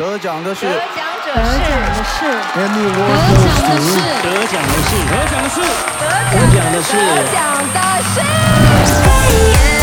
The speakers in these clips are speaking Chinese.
得奖的是，得奖者是，得奖的是，得奖的是，得奖的是，得奖的是，得奖的是。我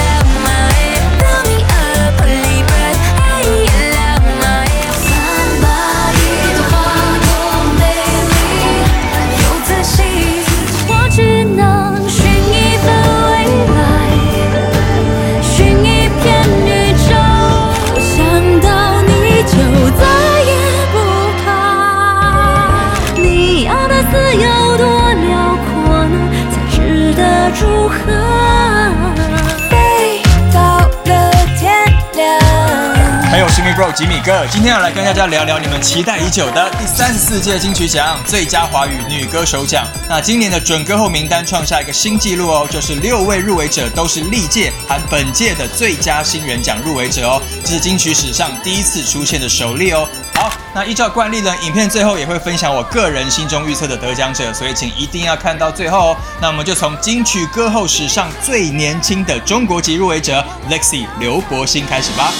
bro 吉米哥，今天要来跟大家聊聊你们期待已久的第三十四届金曲奖最佳华语女歌手奖。那今年的准歌后名单创下一个新纪录哦，就是六位入围者都是历届含本届的最佳新人奖入围者哦，这是金曲史上第一次出现的首例哦。好，那依照惯例呢，影片最后也会分享我个人心中预测的得奖者，所以请一定要看到最后哦。那我们就从金曲歌后史上最年轻的中国籍入围者 Lexi 刘柏辛开始吧。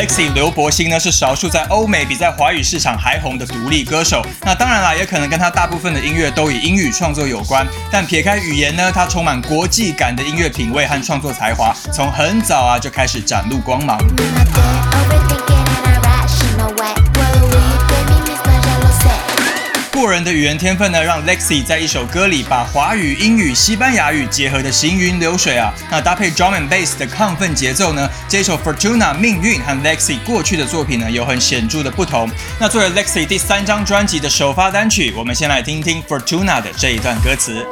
Lexi 刘柏辛呢是少数在欧美比在华语市场还红的独立歌手。那当然啦，也可能跟他大部分的音乐都以英语创作有关。但撇开语言呢，他充满国际感的音乐品味和创作才华，从很早啊就开始展露光芒。过人的语言天分呢，让 Lexi 在一首歌里把华语、英语、西班牙语结合的行云流水啊。那搭配 drum and bass 的亢奋节奏呢，这首 Fortuna 命运和 Lexi 过去的作品呢有很显著的不同。那作为 Lexi 第三张专辑的首发单曲，我们先来听听 Fortuna 的这一段歌词。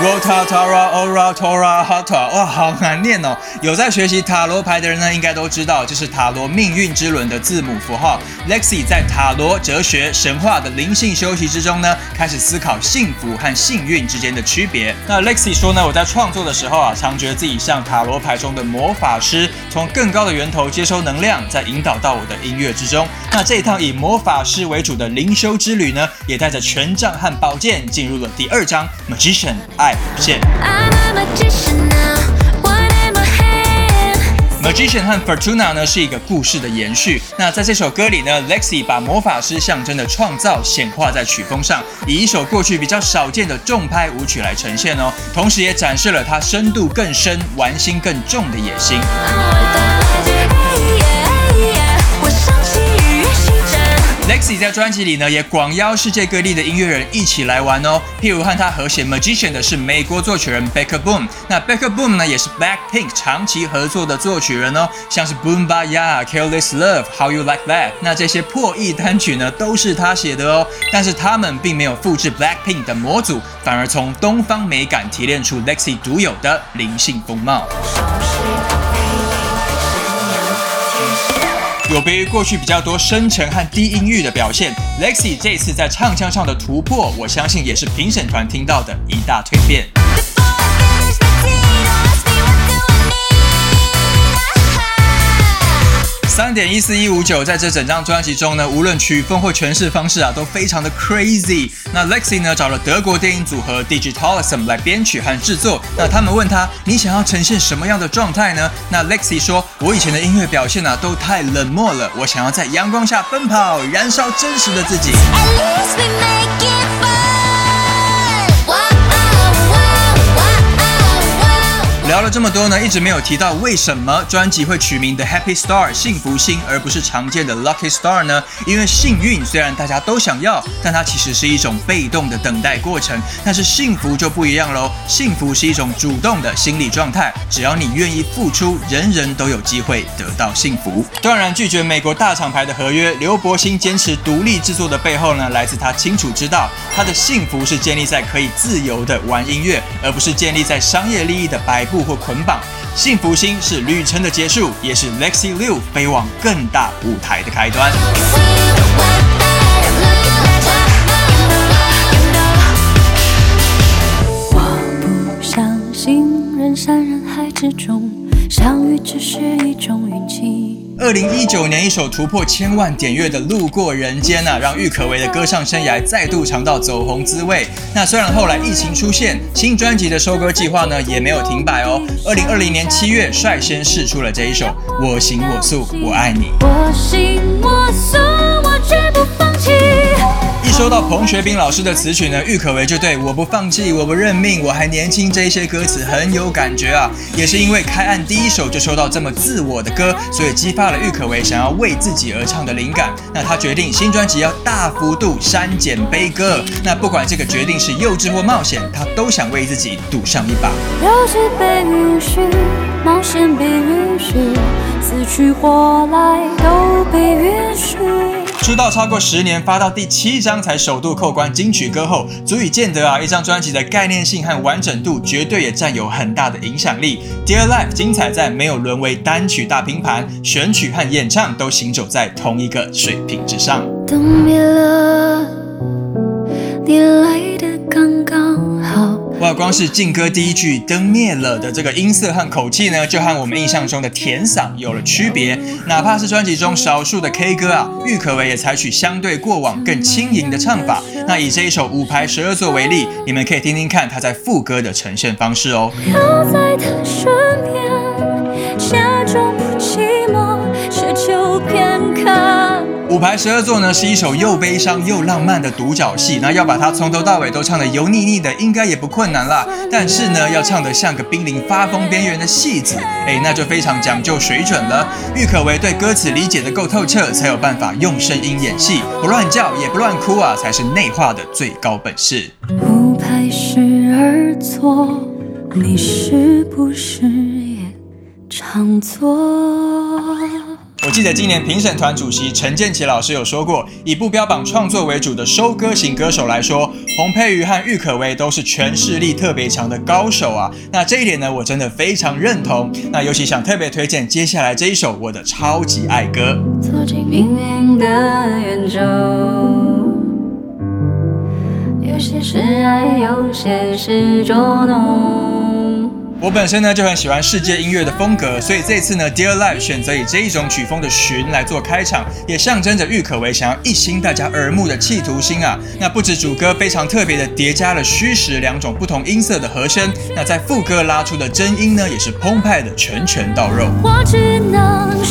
Rota Tara Ora Tora Hata，哇，好难念哦！有在学习塔罗牌的人呢，应该都知道，这是塔罗命运之轮的字母符号。Lexi 在塔罗哲学、神话的灵性修习之中呢，开始思考幸福和幸运之间的区别。那 Lexi 说呢，我在创作的时候啊，常觉得自己像塔罗牌中的魔法师，从更高的源头接收能量，再引导到我的音乐之中。那这一趟以魔法师为主的灵修之旅呢，也带着权杖和宝剑进入了第二章 Magician 爱 Magician 和 Fortuna 呢是一个故事的延续。那在这首歌里呢，Lexi 把魔法师象征的创造显化在曲风上，以一首过去比较少见的重拍舞曲来呈现哦，同时也展示了他深度更深、玩心更重的野心。Lexi 在专辑里呢，也广邀世界各地的音乐人一起来玩哦。譬如和他和写 Magician 的是美国作曲人 Becker Boom，那 Becker Boom 呢也是 Blackpink 长期合作的作曲人哦，像是 Boom Ba Ya、Careless Love、How You Like That，那这些破译单曲呢都是他写的哦。但是他们并没有复制 Blackpink 的模组，反而从东方美感提炼出 Lexi 独有的灵性风貌。有别于过去比较多深沉和低音域的表现，Lexi 这次在唱腔上的突破，我相信也是评审团听到的一大蜕变。三点一四一五九，在这整张专辑中呢，无论曲风或诠释方式啊，都非常的 crazy。那 Lexi 呢，找了德国电影组合 Digitalism 来编曲和制作。那他们问他，你想要呈现什么样的状态呢？那 Lexi 说，我以前的音乐表现啊，都太冷漠了，我想要在阳光下奔跑，燃烧真实的自己。聊了这么多呢，一直没有提到为什么专辑会取名 The Happy Star 幸福星，而不是常见的 Lucky Star 呢？因为幸运虽然大家都想要，但它其实是一种被动的等待过程。但是幸福就不一样喽，幸福是一种主动的心理状态，只要你愿意付出，人人都有机会得到幸福。当然，拒绝美国大厂牌的合约，刘柏辛坚持独立制作的背后呢，来自他清楚知道，他的幸福是建立在可以自由的玩音乐，而不是建立在商业利益的摆布或捆绑。幸福星是旅程的结束，也是 Lexi Liu 飞往更大舞台的开端。我不相信人山人海之中相遇只是一种运气。二零一九年一首突破千万点阅的《路过人间》呐，让郁可唯的歌唱生涯再度尝到走红滋味。那虽然后来疫情出现，新专辑的收歌计划呢也没有停摆哦。二零二零年七月率先试出了这一首《我行我素我爱你》。我行一收到彭学斌老师的词曲呢，郁可唯就对我不放弃，我不认命，我还年轻这些歌词很有感觉啊。也是因为开案第一首就收到这么自我的歌，所以激发了郁可唯想要为自己而唱的灵感。那他决定新专辑要大幅度删减悲歌。那不管这个决定是幼稚或冒险，他都想为自己赌上一把。游戏被允许，冒险被允许，死去活来都被允许。出道超过十年，发到第七张才首度扣关金曲歌后，足以见得啊，一张专辑的概念性和完整度，绝对也占有很大的影响力。Dear Life 精彩在没有沦为单曲大拼盘，选曲和演唱都行走在同一个水平之上。灯灭了，你来。哇，光是劲歌第一句“灯灭了”的这个音色和口气呢，就和我们印象中的甜嗓有了区别。哪怕是专辑中少数的 K 歌啊，郁可唯也采取相对过往更轻盈的唱法。那以这一首五排十二座为例，你们可以听听看它在副歌的呈现方式哦。在他身边，假装不寂寞，奢求片刻。五排十二座呢，是一首又悲伤又浪漫的独角戏。那要把它从头到尾都唱得油腻腻的，应该也不困难啦。但是呢，要唱得像个濒临发疯边缘的戏子，哎，那就非常讲究水准了。郁可唯对歌词理解的够透彻，才有办法用声音演戏，不乱叫也不乱哭啊，才是内化的最高本事。五排十二座，你是不是也常坐？我记得今年评审团主席陈建奇老师有说过，以不标榜创作为主的收歌型歌手来说，洪佩瑜和郁可唯都是诠释力特别强的高手啊。那这一点呢，我真的非常认同。那尤其想特别推荐接下来这一首我的超级爱歌。走进命运的圆周，有些是爱，有些是捉弄。我本身呢就很喜欢世界音乐的风格，所以这次呢，Dear Life 选择以这一种曲风的寻来做开场，也象征着郁可唯想要一新大家耳目的企图心啊。那不止主歌非常特别的叠加了虚实两种不同音色的和声，那在副歌拉出的真音呢，也是澎湃的拳拳到肉。我只能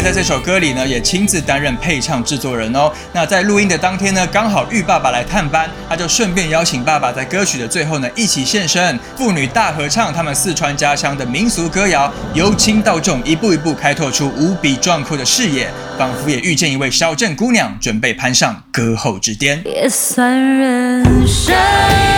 在这首歌里呢，也亲自担任配唱制作人哦。那在录音的当天呢，刚好玉爸爸来探班，他就顺便邀请爸爸在歌曲的最后呢，一起现身，父女大合唱他们四川家乡的民俗歌谣，由轻到重，一步一步开拓出无比壮阔的视野，仿佛也遇见一位小镇姑娘，准备攀上歌后之巅。也算人生。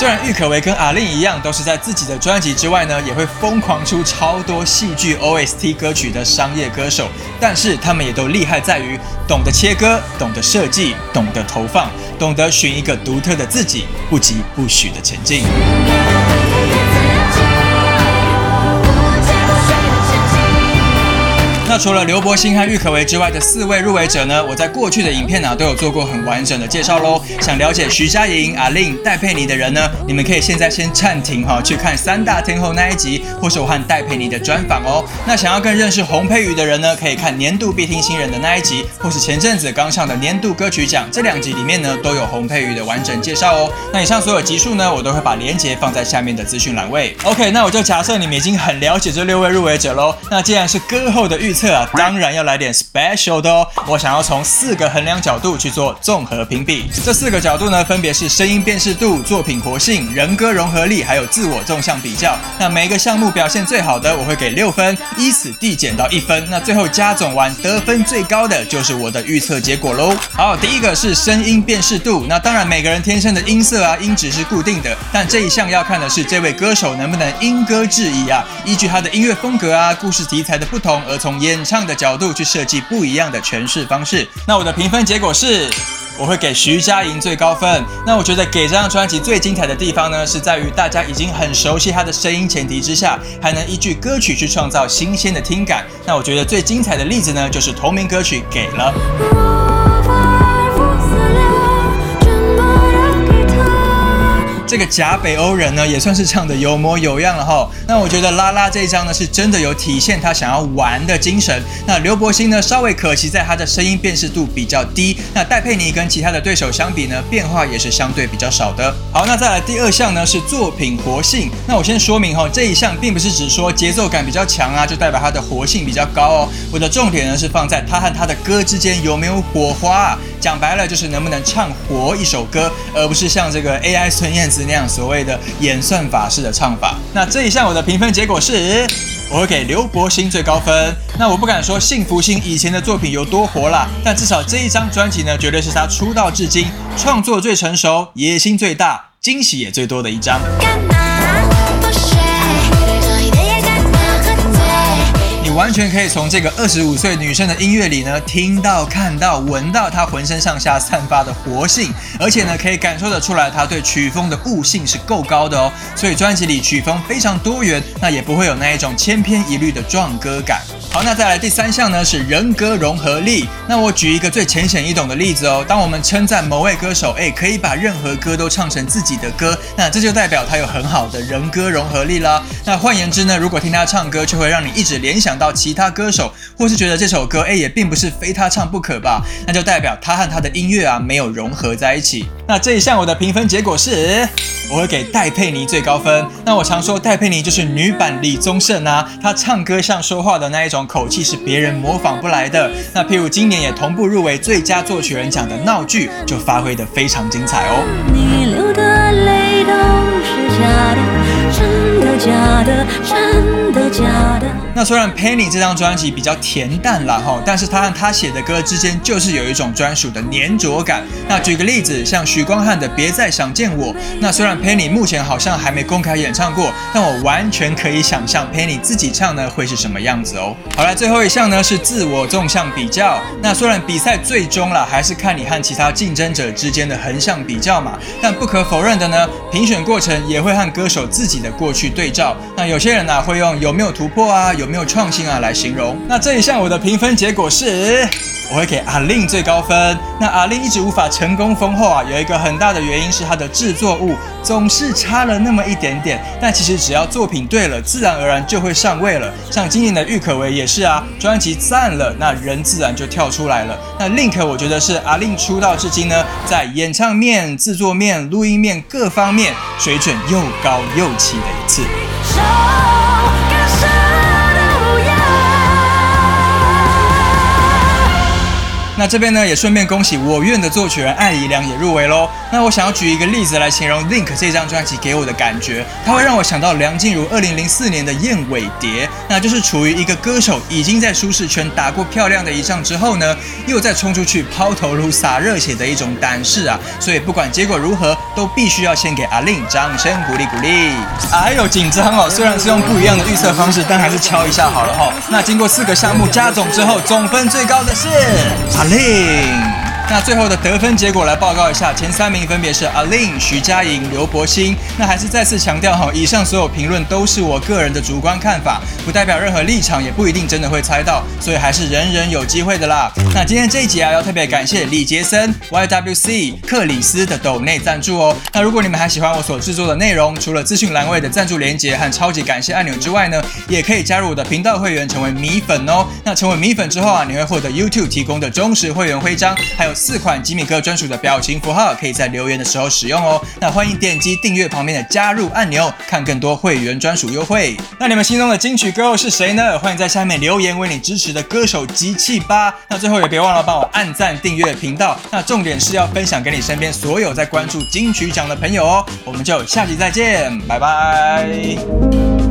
虽然郁可唯跟阿令一样，都是在自己的专辑之外呢，也会疯狂出超多戏剧 OST 歌曲的商业歌手，但是他们也都厉害在于懂得切割、懂得设计、懂得投放、懂得寻一个独特的自己，不疾不徐的前进。那除了刘柏辛和郁可唯之外的四位入围者呢？我在过去的影片呢都有做过很完整的介绍喽。想了解徐佳莹、阿令、戴佩妮的人呢，你们可以现在先暂停哈，去看三大天后那一集，或是我和戴佩妮的专访哦。那想要更认识洪佩瑜的人呢，可以看年度必听新人的那一集，或是前阵子刚上的年度歌曲奖这两集里面呢，都有洪佩瑜的完整介绍哦。那以上所有集数呢，我都会把链接放在下面的资讯栏位。OK，那我就假设你们已经很了解这六位入围者喽。那既然是歌后的预测测啊，当然要来点 special 的哦。我想要从四个衡量角度去做综合评比。这四个角度呢，分别是声音辨识度、作品活性、人歌融合力，还有自我纵向比较。那每一个项目表现最好的，我会给六分，依此递减到一分。那最后加总完得分最高的，就是我的预测结果喽。好，第一个是声音辨识度。那当然每个人天生的音色啊、音质是固定的，但这一项要看的是这位歌手能不能因歌制宜啊，依据他的音乐风格啊、故事题材的不同，而从演唱的角度去设计不一样的诠释方式。那我的评分结果是。我会给徐佳莹最高分。那我觉得给这张专辑最精彩的地方呢，是在于大家已经很熟悉她的声音前提之下，还能依据歌曲去创造新鲜的听感。那我觉得最精彩的例子呢，就是同名歌曲《给了》。这个假北欧人呢，也算是唱的有模有样了哈。那我觉得拉拉这一张呢，是真的有体现他想要玩的精神。那刘柏辛呢，稍微可惜在他的声音辨识度比较低。那戴佩妮跟其他的对手相比呢，变化也是相对比较少的。好，那再来第二项呢，是作品活性。那我先说明哈，这一项并不是指说节奏感比较强啊，就代表它的活性比较高哦。我的重点呢是放在他和他的歌之间有没有火花。讲白了就是能不能唱活一首歌，而不是像这个 AI 孙燕姿那样所谓的演算法式的唱法。那这一项我的评分结果是，我会给刘柏辛最高分。那我不敢说幸福星以前的作品有多火啦，但至少这一张专辑呢，绝对是他出道至今创作最成熟、野心最大、惊喜也最多的一张。完全可以从这个二十五岁女生的音乐里呢，听到、看到、闻到她浑身上下散发的活性，而且呢，可以感受得出来她对曲风的悟性是够高的哦。所以专辑里曲风非常多元，那也不会有那一种千篇一律的壮歌感。好，那再来第三项呢，是人格融合力。那我举一个最浅显易懂的例子哦。当我们称赞某位歌手，哎，可以把任何歌都唱成自己的歌，那这就代表他有很好的人歌融合力啦。那换言之呢，如果听他唱歌，就会让你一直联想到其他歌手，或是觉得这首歌，哎，也并不是非他唱不可吧？那就代表他和他的音乐啊没有融合在一起。那这一项我的评分结果是，我会给戴佩妮最高分。那我常说戴佩妮就是女版李宗盛啊，她唱歌像说话的那一种。口气是别人模仿不来的。那譬如今年也同步入围最佳作曲人奖的闹剧，就发挥的非常精彩哦。你流的泪都是假的，真的假的，真的假的。那虽然 Penny 这张专辑比较恬淡啦哈，但是他和他写的歌之间就是有一种专属的粘着感。那举个例子，像许光汉的《别再想见我》，那虽然 Penny 目前好像还没公开演唱过，但我完全可以想象 Penny 自己唱呢会是什么样子哦。好了，最后一项呢是自我纵向比较。那虽然比赛最终了还是看你和其他竞争者之间的横向比较嘛，但不可否认的呢，评选过程也会和歌手自己的过去对照。那有些人呢会用有没有突破啊？有没有创新啊来形容？那这一项我的评分结果是。我会给阿令最高分。那阿令一直无法成功封后啊，有一个很大的原因是他的制作物总是差了那么一点点。但其实只要作品对了，自然而然就会上位了。像今年的郁可唯也是啊，专辑赞了，那人自然就跳出来了。那 Link 我觉得是阿令出道至今呢，在演唱面、制作面、录音面各方面水准又高又齐的一次。那这边呢，也顺便恭喜我院的作曲人艾怡良也入围喽。那我想要举一个例子来形容《Link》这张专辑给我的感觉，它会让我想到梁静茹2004年的《燕尾蝶》，那就是处于一个歌手已经在舒适圈打过漂亮的一仗之后呢，又再冲出去抛头颅洒热血的一种胆识啊。所以不管结果如何，都必须要先给阿令掌声鼓励鼓励。哎呦，紧张哦！虽然是用不一样的预测方式，但还是敲一下好了哈。那经过四个项目加总之后，总分最高的是阿。令。那最后的得分结果来报告一下，前三名分别是阿令、徐佳莹、刘柏辛。那还是再次强调哈，以上所有评论都是我个人的主观看法，不代表任何立场，也不一定真的会猜到，所以还是人人有机会的啦。那今天这一集啊，要特别感谢李杰森、YWC、克里斯的斗内赞助哦。那如果你们还喜欢我所制作的内容，除了资讯栏位的赞助连接和超级感谢按钮之外呢，也可以加入我的频道会员，成为米粉哦。那成为米粉之后啊，你会获得 YouTube 提供的忠实会员徽章，还有。四款吉米哥专属的表情符号，可以在留言的时候使用哦。那欢迎点击订阅旁边的加入按钮，看更多会员专属优惠。那你们心中的金曲歌后是谁呢？欢迎在下面留言，为你支持的歌手集气吧。那最后也别忘了帮我按赞、订阅频道。那重点是要分享给你身边所有在关注金曲奖的朋友哦。我们就下集再见，拜拜。